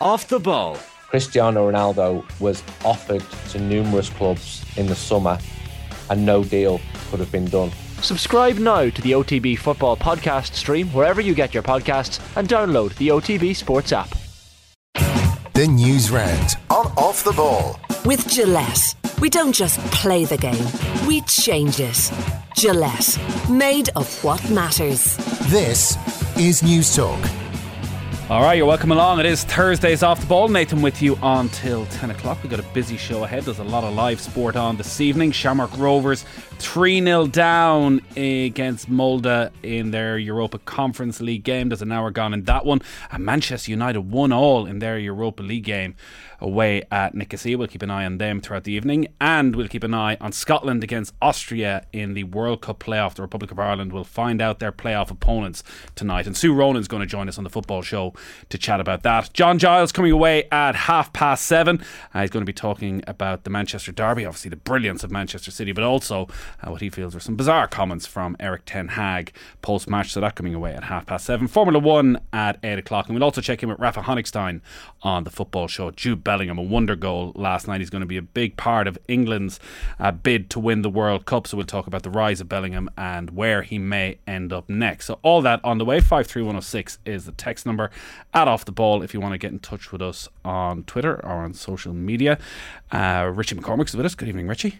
Off the ball. Cristiano Ronaldo was offered to numerous clubs in the summer and no deal could have been done. Subscribe now to the OTB Football Podcast stream wherever you get your podcasts and download the OTB Sports app. The news round on Off the Ball. With Gillette, we don't just play the game, we change it. Gillette, made of what matters. This is Newstalk. All right, you're welcome along. It is Thursdays off the ball. Nathan with you until 10 o'clock. We've got a busy show ahead. There's a lot of live sport on this evening. Shamrock Rovers 3 0 down against Molde in their Europa Conference League game. There's an hour gone in that one. And Manchester United 1 all in their Europa League game away at Nicosia. We'll keep an eye on them throughout the evening. And we'll keep an eye on Scotland against Austria in the World Cup playoff. The Republic of Ireland will find out their playoff opponents tonight. And Sue Ronan's going to join us on the football show to chat about that. John Giles coming away at half past seven. Uh, he's going to be talking about the Manchester Derby, obviously the brilliance of Manchester City, but also uh, what he feels were some bizarre comments from Erik Ten Hag post match. So that coming away at half past seven. Formula One at eight o'clock. And we'll also check in with Rafa Honigstein on the football show. Jude Bellingham, a wonder goal last night. He's going to be a big part of England's uh, bid to win the World Cup. So we'll talk about the rise of Bellingham and where he may end up next. So all that on the way. 53106 is the text number. Add off the ball if you want to get in touch with us on Twitter or on social media. Uh, Richie McCormack's with us. Good evening, Richie.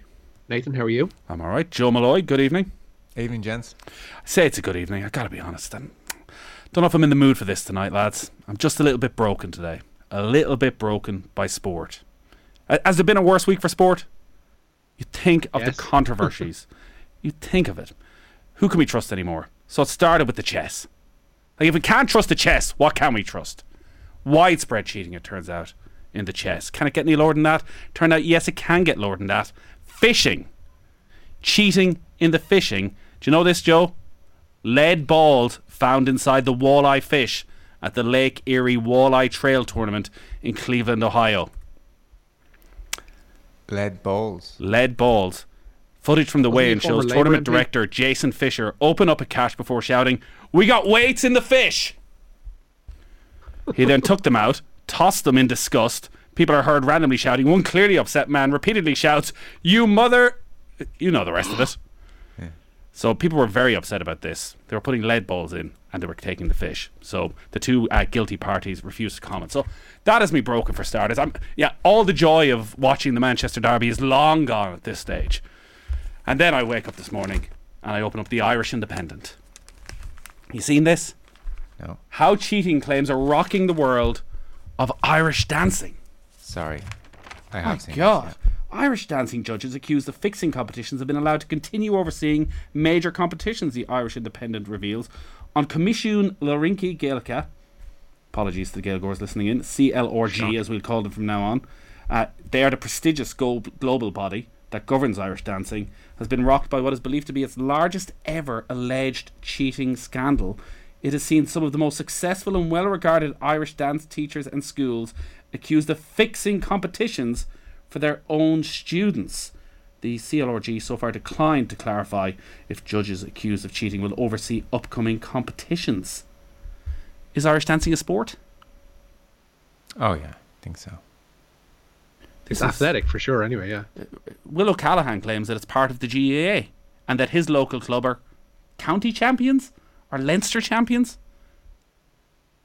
Nathan, how are you? I'm all right. Joe Molloy, good evening. Evening, gents. I say it's a good evening. I got to be honest. I don't know if I'm in the mood for this tonight, lads. I'm just a little bit broken today. A little bit broken by sport. Has there been a worse week for sport? You think of yes. the controversies. you think of it. Who can we trust anymore? So it started with the chess. Like if we can't trust the chess, what can we trust? Widespread cheating, it turns out, in the chess. Can it get any lower than that? Turned out, yes, it can get lower than that. Fishing. Cheating in the fishing. Do you know this, Joe? Lead balls found inside the walleye fish at the Lake Erie Walleye Trail Tournament in Cleveland, Ohio. Lead balls. Lead balls. Footage from the weigh-in shows tournament director Jason Fisher open up a cache before shouting, "We got weights in the fish." he then took them out, tossed them in disgust. People are heard randomly shouting. One clearly upset man repeatedly shouts, "You mother!" You know the rest of it. Yeah. So people were very upset about this. They were putting lead balls in and they were taking the fish. So the two uh, guilty parties refused to comment. So that has me broken for starters. I'm yeah, all the joy of watching the Manchester Derby is long gone at this stage. And then I wake up this morning and I open up the Irish Independent. You seen this? No. How cheating claims are rocking the world of Irish dancing. Sorry. I have My seen God. This, yeah. Irish dancing judges accused of fixing competitions have been allowed to continue overseeing major competitions, the Irish Independent reveals. On Coimisiún le Rincí Gaeilge, apologies to the Gaeilgeoirs listening in, CLRG as we'll call them from now on, uh, they are the prestigious global body that governs Irish dancing, has been rocked by what is believed to be its largest ever alleged cheating scandal. It has seen some of the most successful and well regarded Irish dance teachers and schools accused of fixing competitions for their own students. The CLRG so far declined to clarify if judges accused of cheating will oversee upcoming competitions. Is Irish dancing a sport? Oh, yeah, I think so. It's athletic for sure, anyway, yeah. Uh, will O'Callaghan claims that it's part of the GAA and that his local club are county champions or Leinster champions.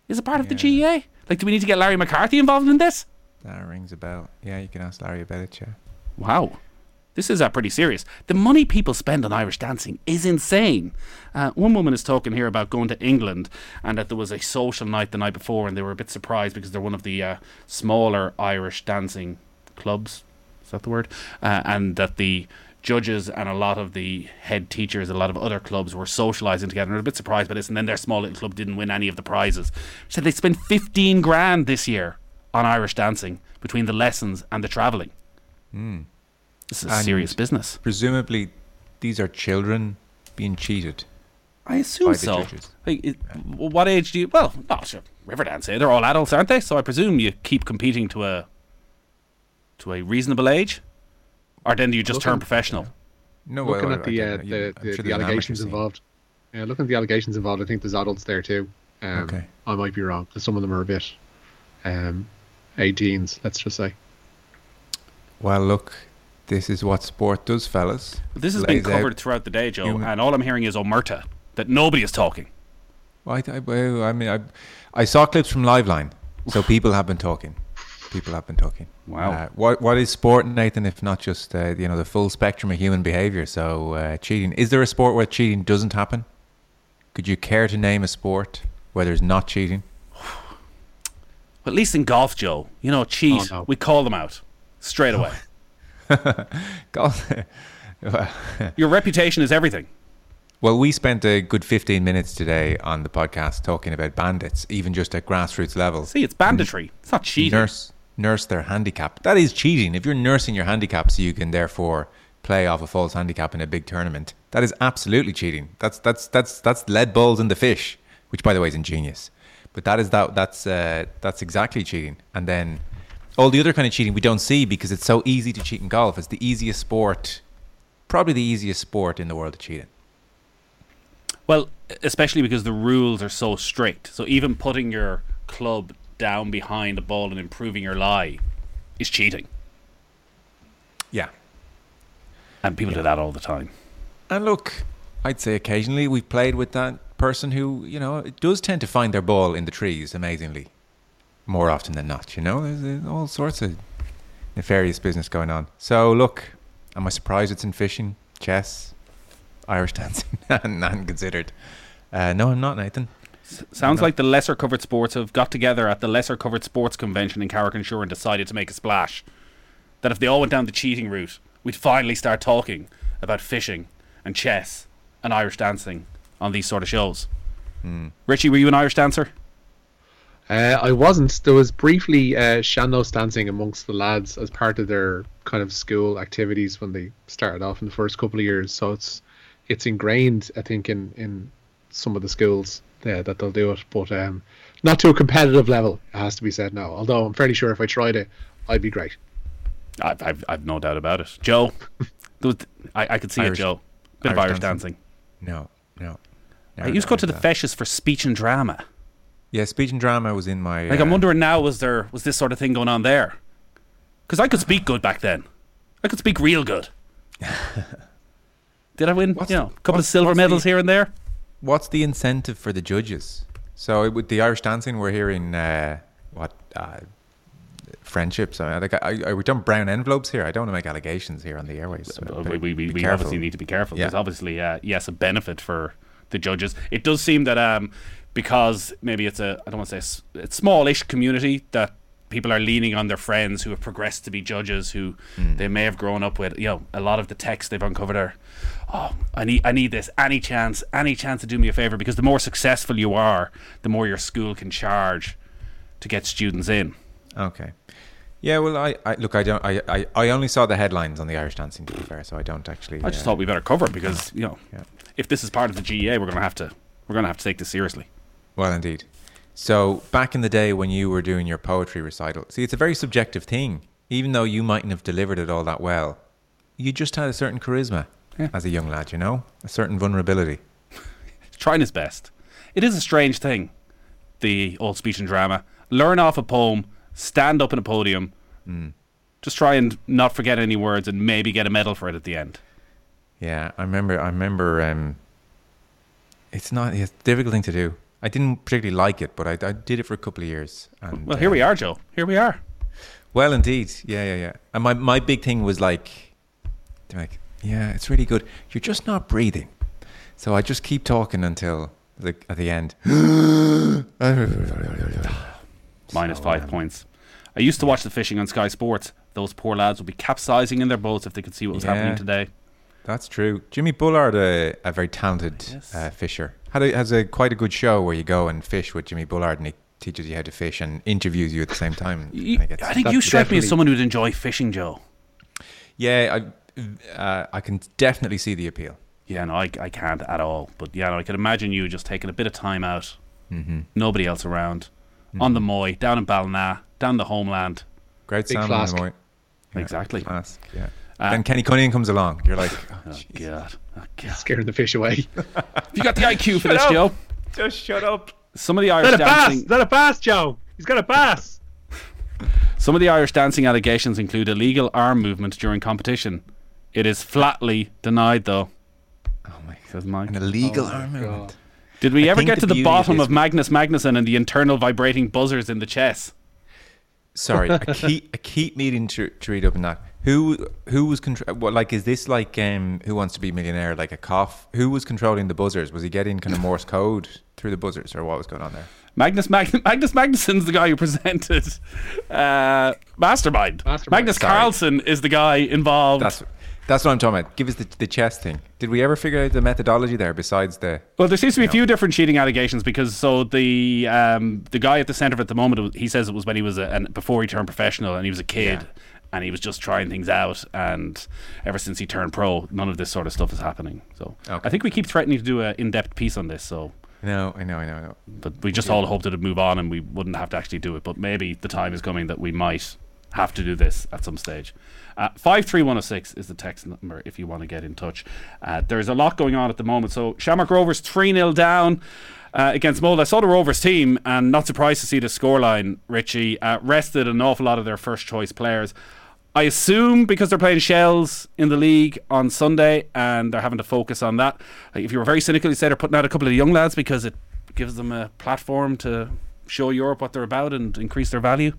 Is it part yeah. of the GAA? Like, do we need to get Larry McCarthy involved in this? That rings a bell. Yeah, you can ask Larry about it, yeah. Wow. This is uh, pretty serious. The money people spend on Irish dancing is insane. Uh, one woman is talking here about going to England and that there was a social night the night before and they were a bit surprised because they're one of the uh, smaller Irish dancing clubs. Is that the word? Uh, and that the judges and a lot of the head teachers, a lot of other clubs were socialising together. And they're a bit surprised by this. And then their small little club didn't win any of the prizes. She said they spent 15 grand this year on Irish dancing between the lessons and the travelling. Mm. This is and serious business. Presumably, these are children being cheated. I assume so. Like, it, what age do you? Well, no, sure. Riverdance, eh? They're all adults, aren't they? So I presume you keep competing to a to a reasonable age, or then do you just looking, turn professional? No, looking well, at the uh, the, the, sure the allegations involved. Yeah, looking at the allegations involved, I think there's adults there too. Um, okay. I might be wrong. Some of them are a bit, um, 18s. Let's just say. Well, look, this is what sport does, fellas. This has been covered throughout the day, Joe, human. and all I'm hearing is omerta that nobody is talking. Well, I, I, I mean, I, I saw clips from Liveline, so people have been talking. People have been talking. Wow. Uh, what what is sport, Nathan? If not just uh, you know the full spectrum of human behaviour. So uh, cheating. Is there a sport where cheating doesn't happen? Could you care to name a sport where there's not cheating? Well, at least in golf, Joe, you know, cheat. Oh, no. We call them out straight away. golf. Your reputation is everything. Well, we spent a good 15 minutes today on the podcast talking about bandits, even just at grassroots level. See, it's banditry. It's not cheating. Nurse, nurse their handicap. That is cheating. If you're nursing your handicap so you can therefore play off a false handicap in a big tournament, that is absolutely cheating. That's that's that's that's lead balls in the fish, which by the way is ingenious. But that is that that's uh, that's exactly cheating. And then all the other kind of cheating we don't see because it's so easy to cheat in golf. It's the easiest sport, probably the easiest sport in the world to cheat in. Well, especially because the rules are so strict. So even putting your club down behind the ball and improving your lie is cheating. Yeah. And people yeah. do that all the time. And look, I'd say occasionally we've played with that person who, you know, does tend to find their ball in the trees amazingly. More often than not, you know? There's, there's all sorts of nefarious business going on. So look, am I surprised it's in fishing, chess, Irish dancing, none considered? Uh, no, I'm not, Nathan. Sounds like the lesser covered sports have got together at the lesser covered sports convention in Carrick-on-Suir and decided to make a splash. That if they all went down the cheating route, we'd finally start talking about fishing and chess and Irish dancing on these sort of shows. Hmm. Richie, were you an Irish dancer? Uh, I wasn't. There was briefly uh, sean-nós dancing amongst the lads as part of their kind of school activities when they started off in the first couple of years. So it's it's ingrained, I think, in in some of the schools yeah, that they'll do it, but um, not to a competitive level. It has to be said now. Although I'm fairly sure if I tried it, I'd be great. I've I've, I've no doubt about it. Joe, was, I I could see Irish, it. Joe, bit Irish of Irish dancing. dancing. No, no. I used to go to the feshes for speech and drama. Yeah, speech and drama was in my. Like uh, I'm wondering now, was there was this sort of thing going on there? Because I could speak good back then. I could speak real good. Did I win? What's, you know, a couple of silver medals the, here and there. What's the incentive for the judges? So with the Irish dancing, we're hearing uh, what uh, friendships. I, like, I, I, we're done brown envelopes here. I don't want to make allegations here on the airways. So we we, we, we obviously need to be careful. Yeah. There's obviously uh, yes a benefit for the judges. It does seem that um, because maybe it's a I don't want to say it's smallish community that people are leaning on their friends who have progressed to be judges who mm. they may have grown up with. You know, a lot of the texts they've uncovered are, oh, I need, I need this. Any chance, any chance to do me a favor, because the more successful you are, the more your school can charge to get students in. Okay. Yeah, well, I, I look, I don't, I, I, I only saw the headlines on the Irish dancing. To be fair, so I don't actually. I just uh, thought we better cover it because you know, yeah. if this is part of the GAA, we're gonna have to, we're gonna have to take this seriously. Well, indeed. So back in the day when you were doing your poetry recital, see, it's a very subjective thing. Even though you mightn't have delivered it all that well, you just had a certain charisma yeah. as a young lad, you know, a certain vulnerability. Trying his best. It is a strange thing, the old speech and drama. Learn off a poem, stand up in a podium, mm. just try and not forget any words, and maybe get a medal for it at the end. Yeah, I remember. I remember. Um, it's not. It's a difficult thing to do. I didn't particularly like it, but I, I did it for a couple of years. And, well, here uh, we are, Joe. Here we are. Well, indeed. Yeah, yeah, yeah. And my, my big thing was like, like, yeah, it's really good. You're just not breathing. So I just keep talking until the, at the end. Minus five um, points. I used to watch the fishing on Sky Sports. Those poor lads would be capsizing in their boats if they could see what was yeah, happening today. That's true. Jimmy Bullard, a, a very talented yes. uh, fisher had a, has a quite a good show where you go and fish with Jimmy Bullard and he teaches you how to fish and interviews you at the same time. You, I, I, think you strike me as someone who'd enjoy fishing, Joe. Yeah, I uh, I can definitely see the appeal. Yeah, no, I, I can't at all. But yeah, no, I can imagine you just taking a bit of time out, mm-hmm. nobody else around, mm-hmm. on the Moy, down in Ballina, down the homeland. Great Big salmon on the Moy. Yeah, exactly. Flask, yeah. Uh, then Kenny Cunningham comes along. You're like, oh, oh God. Oh, God. Scaring the fish away. you got the IQ for this, up. Joe. Just shut up. Some of the Irish is that a dancing. Bass? Is that a bass, Joe? He's got a bass. Some of the Irish dancing allegations include illegal arm movement during competition. It is flatly denied, though. Oh my! Says Mike. An illegal Oh arm God. movement. Did we I ever get the to the beauty of bottom of Magnus Magnusson and the internal vibrating buzzers in the chess? Sorry, I keep I keep needing to, to read up on that. Who who was control? What like is this like um Who Wants to Be a Millionaire? Like a cough? Who was controlling the buzzers? Was he getting kind of Morse code through the buzzers, or what was going on there? Magnus Mag- Magnus Magnusson's the guy who presented uh, Mastermind. Mastermind, Magnus sorry. Carlsen is the guy involved. That's that's what I'm talking about. Give us the the chess thing. Did we ever figure out the methodology there besides the? Well, there seems to be a few different cheating allegations because so the um, the guy at the centre at the moment, he says it was when he was a, and before he turned professional and he was a kid. Yeah. And he was just trying things out, and ever since he turned pro, none of this sort of stuff is happening. So Okay. I think we keep threatening to do an in-depth piece on this. So, No, I know, I know, I know. but we just all hoped it'd move on and we wouldn't have to actually do it. But maybe the time is coming that we might have to do this at some stage. Uh, 53106 is the text number if you want to get in touch. Uh, there's a lot going on at the moment. So Shamrock Rovers 3 0 down. Uh, against Molde, I saw the Rovers team, and not surprised to see the scoreline. Richie uh, rested an awful lot of their first choice players. I assume because they're playing Shells in the league on Sunday, and they're having to focus on that. If you were very cynical, you say they're putting out a couple of young lads because it gives them a platform to show Europe what they're about and increase their value.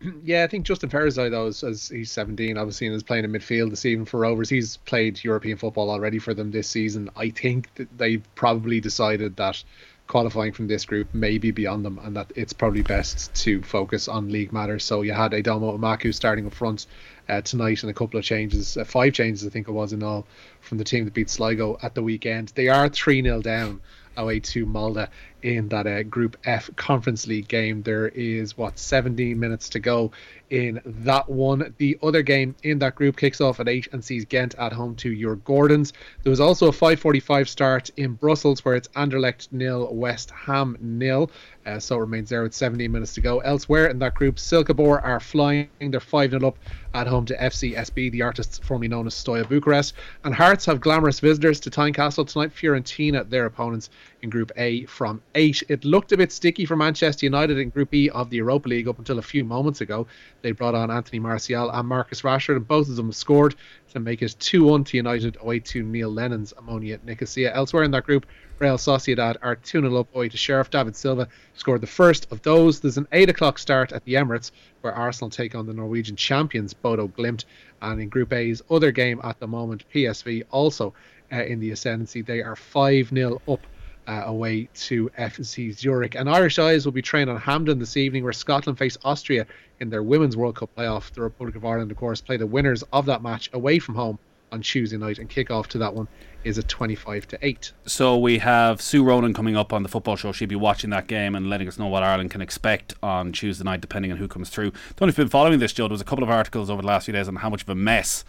Yeah, I think Justin Ferizaj though, as, as he's 17, obviously, and is playing in midfield this evening for Rovers. He's played European football already for them this season. I think that they've probably decided that qualifying from this group may be beyond them, and that it's probably best to focus on league matters. So you had Aidomo Emakhu starting up front uh, tonight, and a couple of changes, uh, five changes I think it was in all from the team that beat Sligo at the weekend. They are three 0 down away to Molde in that uh, Group F Conference League game. There is what 17 minutes to go in that one. The other game in that group kicks off at eight and sees Ghent at home to Djurgårdens. There was also a 5:45 start in Brussels where it's Anderlecht nil, West Ham nil. Uh, so it remains there with 17 minutes to go. Elsewhere in that group, Silkeborg are flying. They're 5 0 up at home to FCSB, the artists formerly known as Steaua Bucharest. And Hearts have glamorous visitors to Tynecastle tonight. Fiorentina, their opponents in Group A from 8. It looked a bit sticky for Manchester United in Group E of the Europa League up until a few moments ago. They brought on Anthony Martial and Marcus Rashford, and both of them scored to make it 2 1 to United away to Neil Lennon's Omonia Nicosia. Elsewhere in that group, Real Sociedad are 2 0 up away to Sheriff. David Silva scored the first of those. There's an 8 o'clock start at the Emirates where Arsenal take on the Norwegian champions Bodo Glimt. And in Group A's other game at the moment, PSV also uh, in the ascendancy. They are 5 0 up. Uh, away to FC Zurich. And Irish Eyes will be trained on Hampden this evening, where Scotland face Austria in their Women's World Cup playoff. The Republic of Ireland, of course, play the winners of that match away from home on Tuesday night, and kick off to that one is at 25 to 8. So we have Sue Ronan coming up on the football show. She'll be watching that game and letting us know what Ireland can expect on Tuesday night, depending on who comes through. Don't know if you've been following this, Joe. There was a couple of articles over the last few days on how much of a mess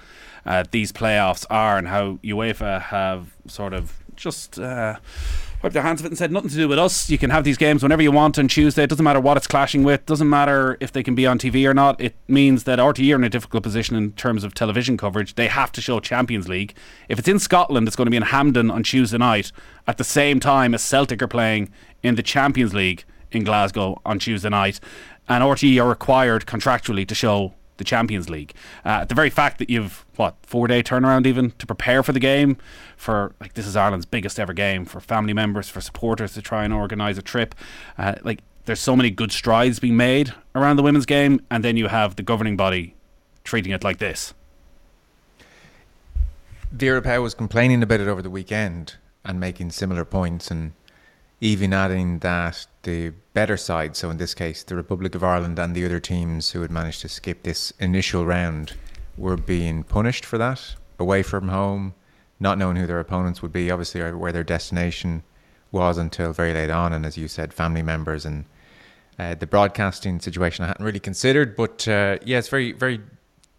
uh, these playoffs are and how UEFA have sort of just uh, wiped their hands of it and said nothing to do with us. You can have these games whenever you want on Tuesday. It doesn't matter what it's clashing with. Doesn't matter if they can be on TV or not. It means that RTE are in a difficult position in terms of television coverage. They have to show Champions League. If it's in Scotland, it's going to be in Hampden on Tuesday night at the same time as Celtic are playing in the Champions League in Glasgow on Tuesday night. And RTE are required contractually to show the Champions League. Uh, the very fact that you've what four day turnaround even to prepare for the game, for like this is Ireland's biggest ever game for family members, for supporters to try and organise a trip. Uh, like there's so many good strides being made around the women's game, and then you have the governing body treating it like this. Vera Pauw was complaining about it over the weekend and making similar points, and even adding that the better side, so in this case the Republic of Ireland and the other teams who had managed to skip this initial round, were being punished for that, away from home, not knowing who their opponents would be, obviously, or where their destination was until very late on, and as you said, family members and uh, the broadcasting situation I hadn't really considered, but uh, yeah, it's very, very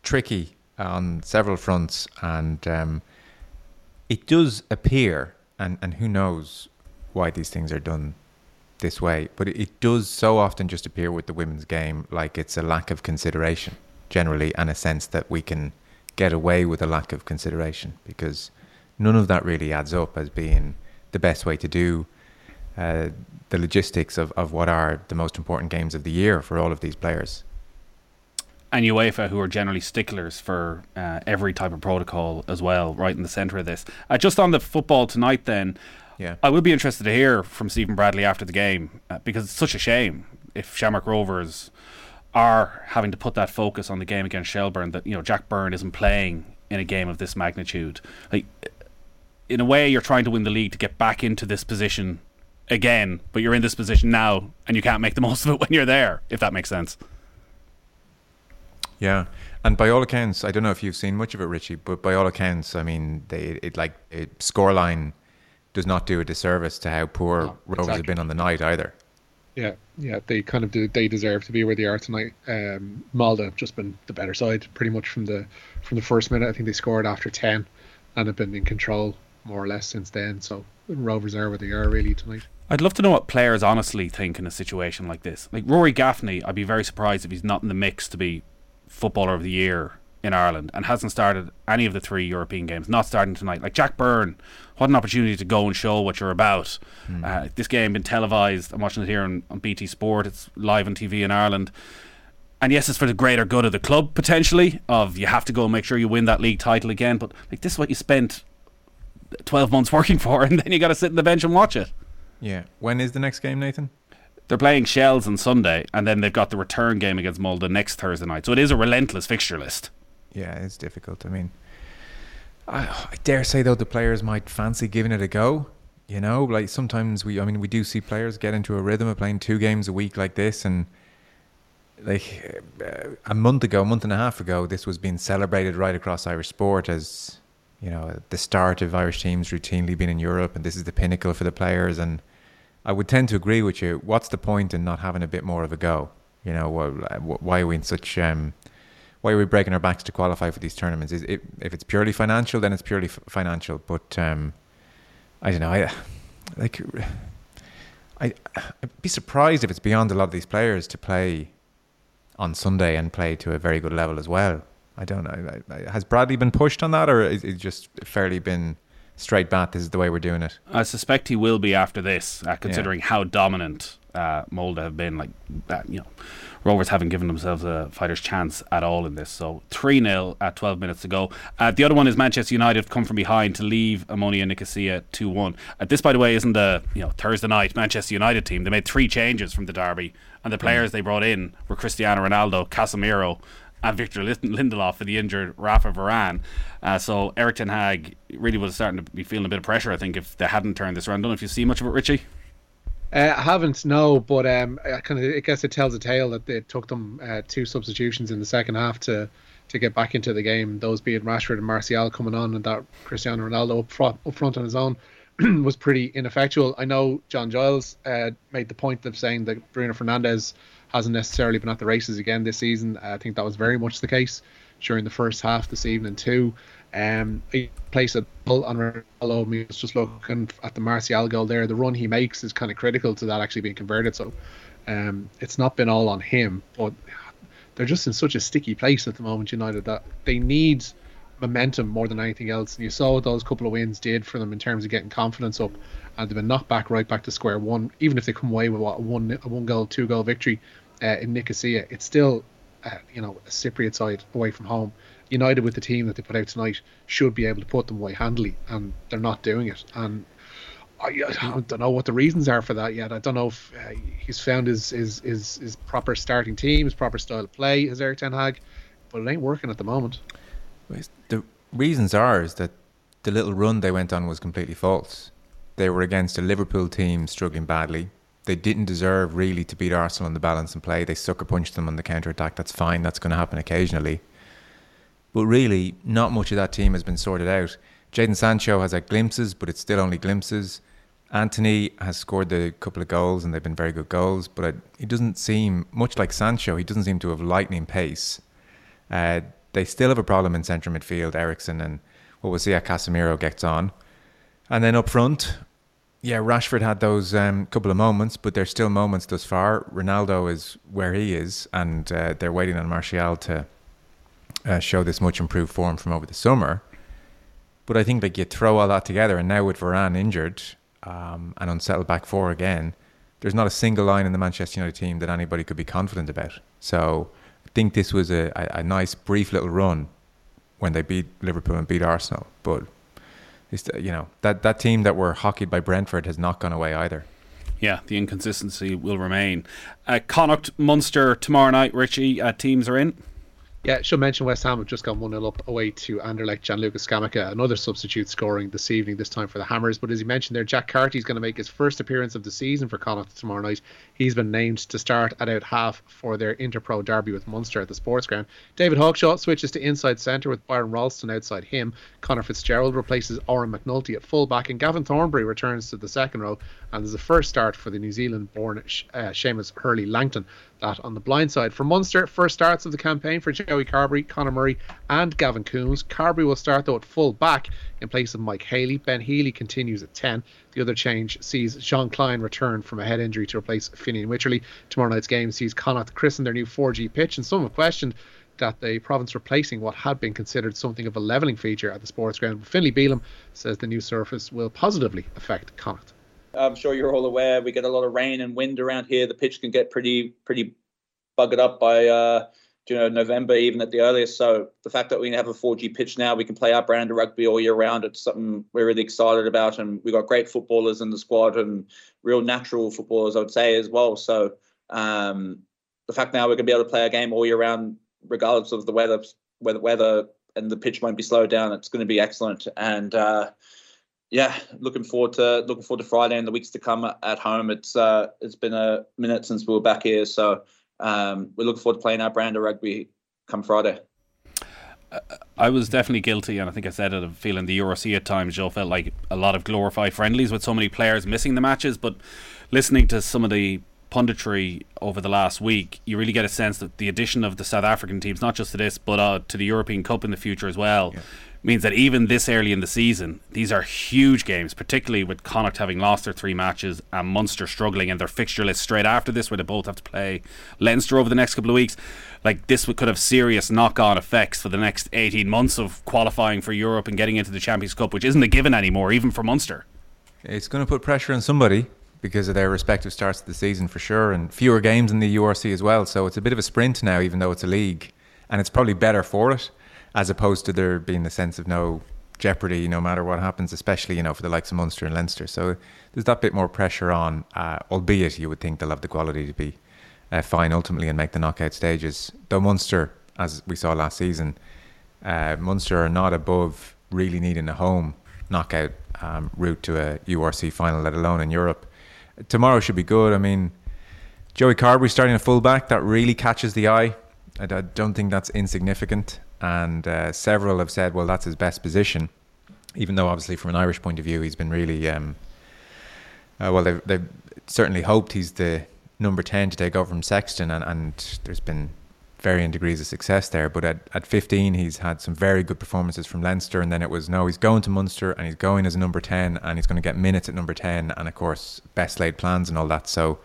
tricky on several fronts, and um, it does appear, and, and who knows why these things are done this way, but it, it does so often just appear with the women's game like it's a lack of consideration, generally, and a sense that we can get away with a lack of consideration because none of that really adds up as being the best way to do uh, the logistics of, of what are the most important games of the year for all of these players. and UEFA, who are generally sticklers for uh, every type of protocol as well, right in the centre of this. Uh, just on the football tonight, then, Yeah. I would be interested to hear from Stephen Bradley after the game uh, because it's such a shame if Shamrock Rovers are having to put that focus on the game against Shelbourne that you know Jack Byrne isn't playing in a game of this magnitude. Like, in a way, you're trying to win the league to get back into this position again, but you're in this position now and you can't make the most of it when you're there. If that makes sense. Yeah, and by all accounts, I don't know if you've seen much of it, Richie, but by all accounts, I mean, they it like it, scoreline does not do a disservice to how poor No, Rovers have been on the night either. Yeah, yeah, they kind of do. They deserve to be where they are tonight. Um, Molde have just been the better side, pretty much from the from the first minute. I think they scored after ten, and have been in control more or less since then. So Rovers are where they are really tonight. I'd love to know what players honestly think in a situation like this. Like Rory Gaffney, I'd be very surprised if he's not in the mix to be footballer of the year in Ireland and hasn't started any of the three European games. Not starting tonight. Like Jack Byrne, what an opportunity to go and show what you're about. Uh, this game been televised. I'm watching it here on, on BT Sport. It's live on TV in Ireland. And yes, it's for the greater good of the club potentially. Of you have to go and make sure you win that league title again. But like this is what you spent 12 months working for, and then you got to sit on the bench and watch it. Yeah. When is the next game, Nathan? They're playing Shells on Sunday, and then they've got the return game against Molde next Thursday night. So it is a relentless fixture list. Yeah, it's difficult. I mean, I, I dare say though the players might fancy giving it a go. You know, like sometimes we, I mean, we do see players get into a rhythm of playing two games a week like this, and like uh, a month ago, a month and a half ago, this was being celebrated right across Irish sport as you know the start of Irish teams routinely being in Europe, and this is the pinnacle for the players. And I would tend to agree with you. What's the point in not having a bit more of a go? You know, wh- wh- why are we in such um, why are we breaking our backs to qualify for these tournaments? Is it, if it's purely financial, then it's purely f- financial. But um, I don't know. I like. I I'd be surprised if it's beyond a lot of these players to play on Sunday and play to a very good level as well. I don't know. I- I- Has Bradley been pushed on that, or is it just fairly been straight bat? This is the way we're doing it. I suspect he will be after this, uh, considering how dominant uh, Molde have been. Like, uh, you know, Rovers haven't given themselves a fighter's chance at all in this. So 3 0 at 12 minutes to go. Uh, the other one is Manchester United have come from behind to leave Omonia Nicosia 2 1. Uh, this, by the way, isn't the you know Thursday night Manchester United team. They made three changes from the derby, and the players they brought in were Cristiano Ronaldo, Casemiro, and Victor Lindelof for the injured Rafa Varane. Uh, so Erik Ten Hag really was starting to be feeling a bit of pressure, I think, if they hadn't turned this around. I Don't know if you see much of it, Richie. Uh, I haven't, no, but um, I kind of I guess it tells a tale that it took them uh, two substitutions in the second half to to get back into the game. Those being Rashford and Martial coming on, and that Cristiano Ronaldo up front, up front on his own was pretty ineffectual. I know John Giles uh, made the point of saying that Bruno Fernandes hasn't necessarily been at the races again this season. I think that was very much the case during the first half this evening too. Um, he placed a pull on Ronaldo. Mean, was just looking at the Martial goal there. The run he makes is kind of critical to that actually being converted. So um, it's not been all on him, but they're just in such a sticky place at the moment, United, that they need momentum more than anything else. And you saw what those couple of wins did for them in terms of getting confidence up, and they've been knocked back right back to square one. Even if they come away with what, a one a one goal, two goal victory uh, in Nicosia, it's still uh, you know a Cypriot side away from home. United with the team that they put out tonight should be able to put them away handily, and they're not doing it. And I, I don't know what the reasons are for that yet. I don't know if uh, he's found his, his his his proper starting team, his proper style of play, as Erik Ten Hag, but it ain't working at the moment. The reasons are is that the little run they went on was completely false. They were against a Liverpool team struggling badly. They didn't deserve really to beat Arsenal on the balance and play. They sucker punched them on the counter attack. That's fine. That's going to happen occasionally. But really, not much of that team has been sorted out. Jadon Sancho has had glimpses, but it's still only glimpses. Antony has scored a couple of goals, and they've been very good goals. But he doesn't seem much like Sancho. He doesn't seem to have lightning pace. Uh, they still have a problem in central midfield. Eriksen and what we'll see how Casemiro gets on, and then up front, yeah, Rashford had those um, couple of moments, but they're still moments thus far. Ronaldo is where he is, and uh, they're waiting on Martial to uh, show this much improved form from over the summer. But I think like you throw all that together, and now with Varane injured um, and unsettled back four again, there's not a single line in the Manchester United team that anybody could be confident about. So I think this was a, a, a nice brief little run when they beat Liverpool and beat Arsenal, but it's, you know that that team that were hockeyed by Brentford has not gone away either. Yeah, the inconsistency will remain. Uh, Connacht, Munster tomorrow night. Richie, uh, teams are in. Yeah, should mention West Ham have just gone 1 0 up away to Anderlecht. Gianluca Scamacca, another substitute scoring this evening, this time for the Hammers. But as you mentioned there, Jack Carty is going to make his first appearance of the season for Connacht tomorrow night. He's been named to start at out half for their Interpro derby with Munster at the Sports Ground. David Hawkshaw switches to inside centre with Byron Ralston outside him. Conor Fitzgerald replaces Oran McNulty at fullback, and Gavin Thornbury returns to the second row. And there's a first start for the New Zealand born uh, Shamus Hurley Langton that on the blind side. For Munster, first starts of the campaign for Joey Carbery, Conor Murray, and Gavin Coombes. Carbery will start though at full back in place of Mike Haley. Ben Healy continues at 10. The other change sees Jean Kleyn return from a head injury to replace Fineen Wycherley. Tomorrow night's game sees Connacht christen their new 4G pitch, and some have questioned that the province replacing what had been considered something of a levelling feature at the sports ground. But Finlay Bealham says the new surface will positively affect Connacht. I'm sure you're all aware we get a lot of rain and wind around here. The pitch can get pretty pretty buggered up by uh, you know November, even at the earliest. So the fact that we have a 4G pitch now, we can play our brand of rugby all year round. It's something we're really excited about, and we've got great footballers in the squad and real natural footballers, I would say as well. So um, the fact now we're going to be able to play a game all year round, regardless of the weather, weather, weather, and the pitch won't be slowed down. It's going to be excellent, and uh, yeah, looking forward to looking forward to Friday and the weeks to come at home. It's uh, it's been a minute since we were back here, so um, we look forward to playing our brand of rugby come Friday. I was definitely guilty, and I think I said it of feeling the URC at times. Joe felt like a lot of glorified friendlies with so many players missing the matches. But listening to some of the punditry over the last week, you really get a sense that the addition of the South African teams, not just to this, but uh, to the European Cup in the future as well, yeah means that even this early in the season, these are huge games, particularly with Connacht having lost their three matches and Munster struggling in their fixture list straight after this, where they both have to play Leinster over the next couple of weeks. Like this could have serious knock-on effects for the next 18 months of qualifying for Europe and getting into the Champions Cup, which isn't a given anymore, even for Munster. It's going to put pressure on somebody because of their respective starts of the season for sure, and fewer games in the URC as well. So it's a bit of a sprint now, even though it's a league, and it's probably better for it as opposed to there being the sense of no jeopardy no matter what happens, especially you know for the likes of Munster and Leinster. So there's that bit more pressure on, uh, albeit you would think they'll have the quality to be uh, fine ultimately and make the knockout stages. Though Munster, as we saw last season, uh, Munster are not above really needing a home knockout um, route to a URC final, let alone in Europe. Tomorrow should be good. I mean, Joey Carbery starting a fullback that really catches the eye. I, I don't think that's insignificant and uh, several have said, well, that's his best position, even though obviously from an Irish point of view, he's been really um, uh, well. They've, they've, certainly hoped he's the number ten to take over from Sexton, and, and there's been varying degrees of success there. But at, at 15, he's had some very good performances from Leinster, and then it was no, he's going to Munster and he's going as a number 10, and he's going to get minutes at number 10, and of course, best laid plans and all that. So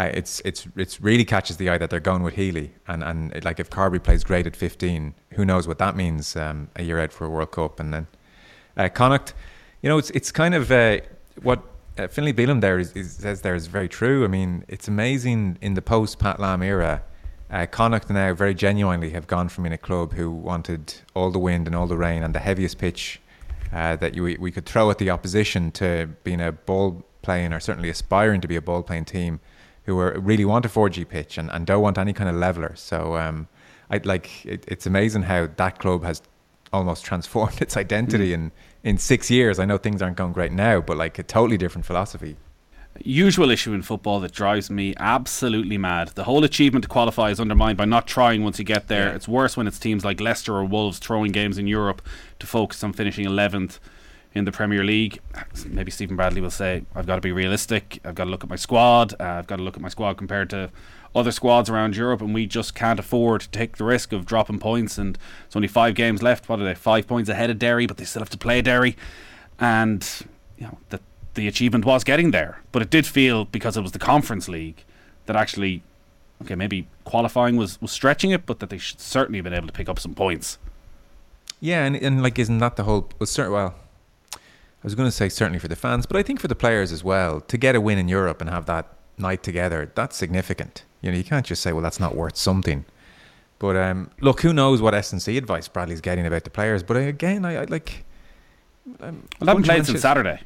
uh, it's it's it's really catches the eye that they're going with Healy, and and it, like if Carbery plays great at 15, who knows what that means um, a year out for a World Cup, and then uh, Connacht, you know, it's it's kind of uh, what uh, Finlay Bealham there is, is, says there is very true. I mean, it's amazing in the post Pat Lam era. Uh, Connacht now very genuinely have gone from being a club who wanted all the wind and all the rain and the heaviest pitch uh, that you, we could throw at the opposition to being a ball playing or certainly aspiring to be a ball playing team who are, really want a 4G pitch and, and don't want any kind of leveler. So um, I like it, it's amazing how that club has almost transformed its identity mm. in in six years. I know things aren't going great now, but like a totally different philosophy. Usual issue in football that drives me absolutely mad. The whole achievement to qualify is undermined by not trying once you get there. Yeah. It's worse when it's teams like Leicester or Wolves throwing games in Europe to focus on finishing 11th in the Premier League. Maybe Stephen Bradley will say, I've got to be realistic. I've got to look at my squad. Uh, I've got to look at my squad compared to other squads around Europe, and we just can't afford to take the risk of dropping points. And it's only five games left. What are they? Five points ahead of Derry, but they still have to play Derry. And, you know, the, the achievement was getting there. But it did feel, because it was the Conference League, that actually, okay, maybe qualifying was, was stretching it, but that they should certainly have been able to pick up some points. Yeah, and, and like, isn't that the whole. Well, well I was going to say certainly for the fans, but I think for the players as well to get a win in Europe and have that night together. That's significant. You know, you can't just say, well, that's not worth something. But um, look, who knows what S and C advice Bradley's getting about the players? But again, I, I like. Um, Well, they haven't of played since Saturday.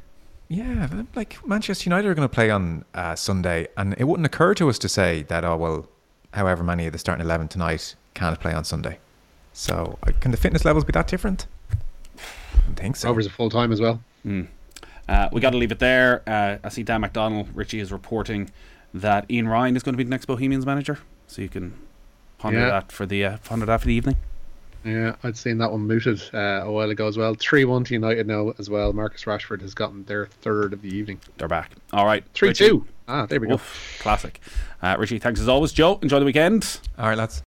Yeah, like Manchester United are going to play on uh, Sunday, and it wouldn't occur to us to say that oh well, however many of the starting eleven tonight can't play on Sunday. So uh, can the fitness levels be that different? I think so. Rover's a full time as well. Uh, we got to leave it there. Uh, I see Dan McDonnell, Richie is reporting that Ian Ryan is going to be the next Bohemians manager. So you can ponder Yeah. that for the uh, ponder that for the evening. Yeah, I'd seen that one mooted uh, a while ago as well. 3 1 to United now as well. Marcus Rashford has gotten their third of the evening. They're back. All right. 3 Richie. 2. Ah, there we go. Classic. Uh, Richie, thanks as always. Joe, enjoy the weekend. All right, lads.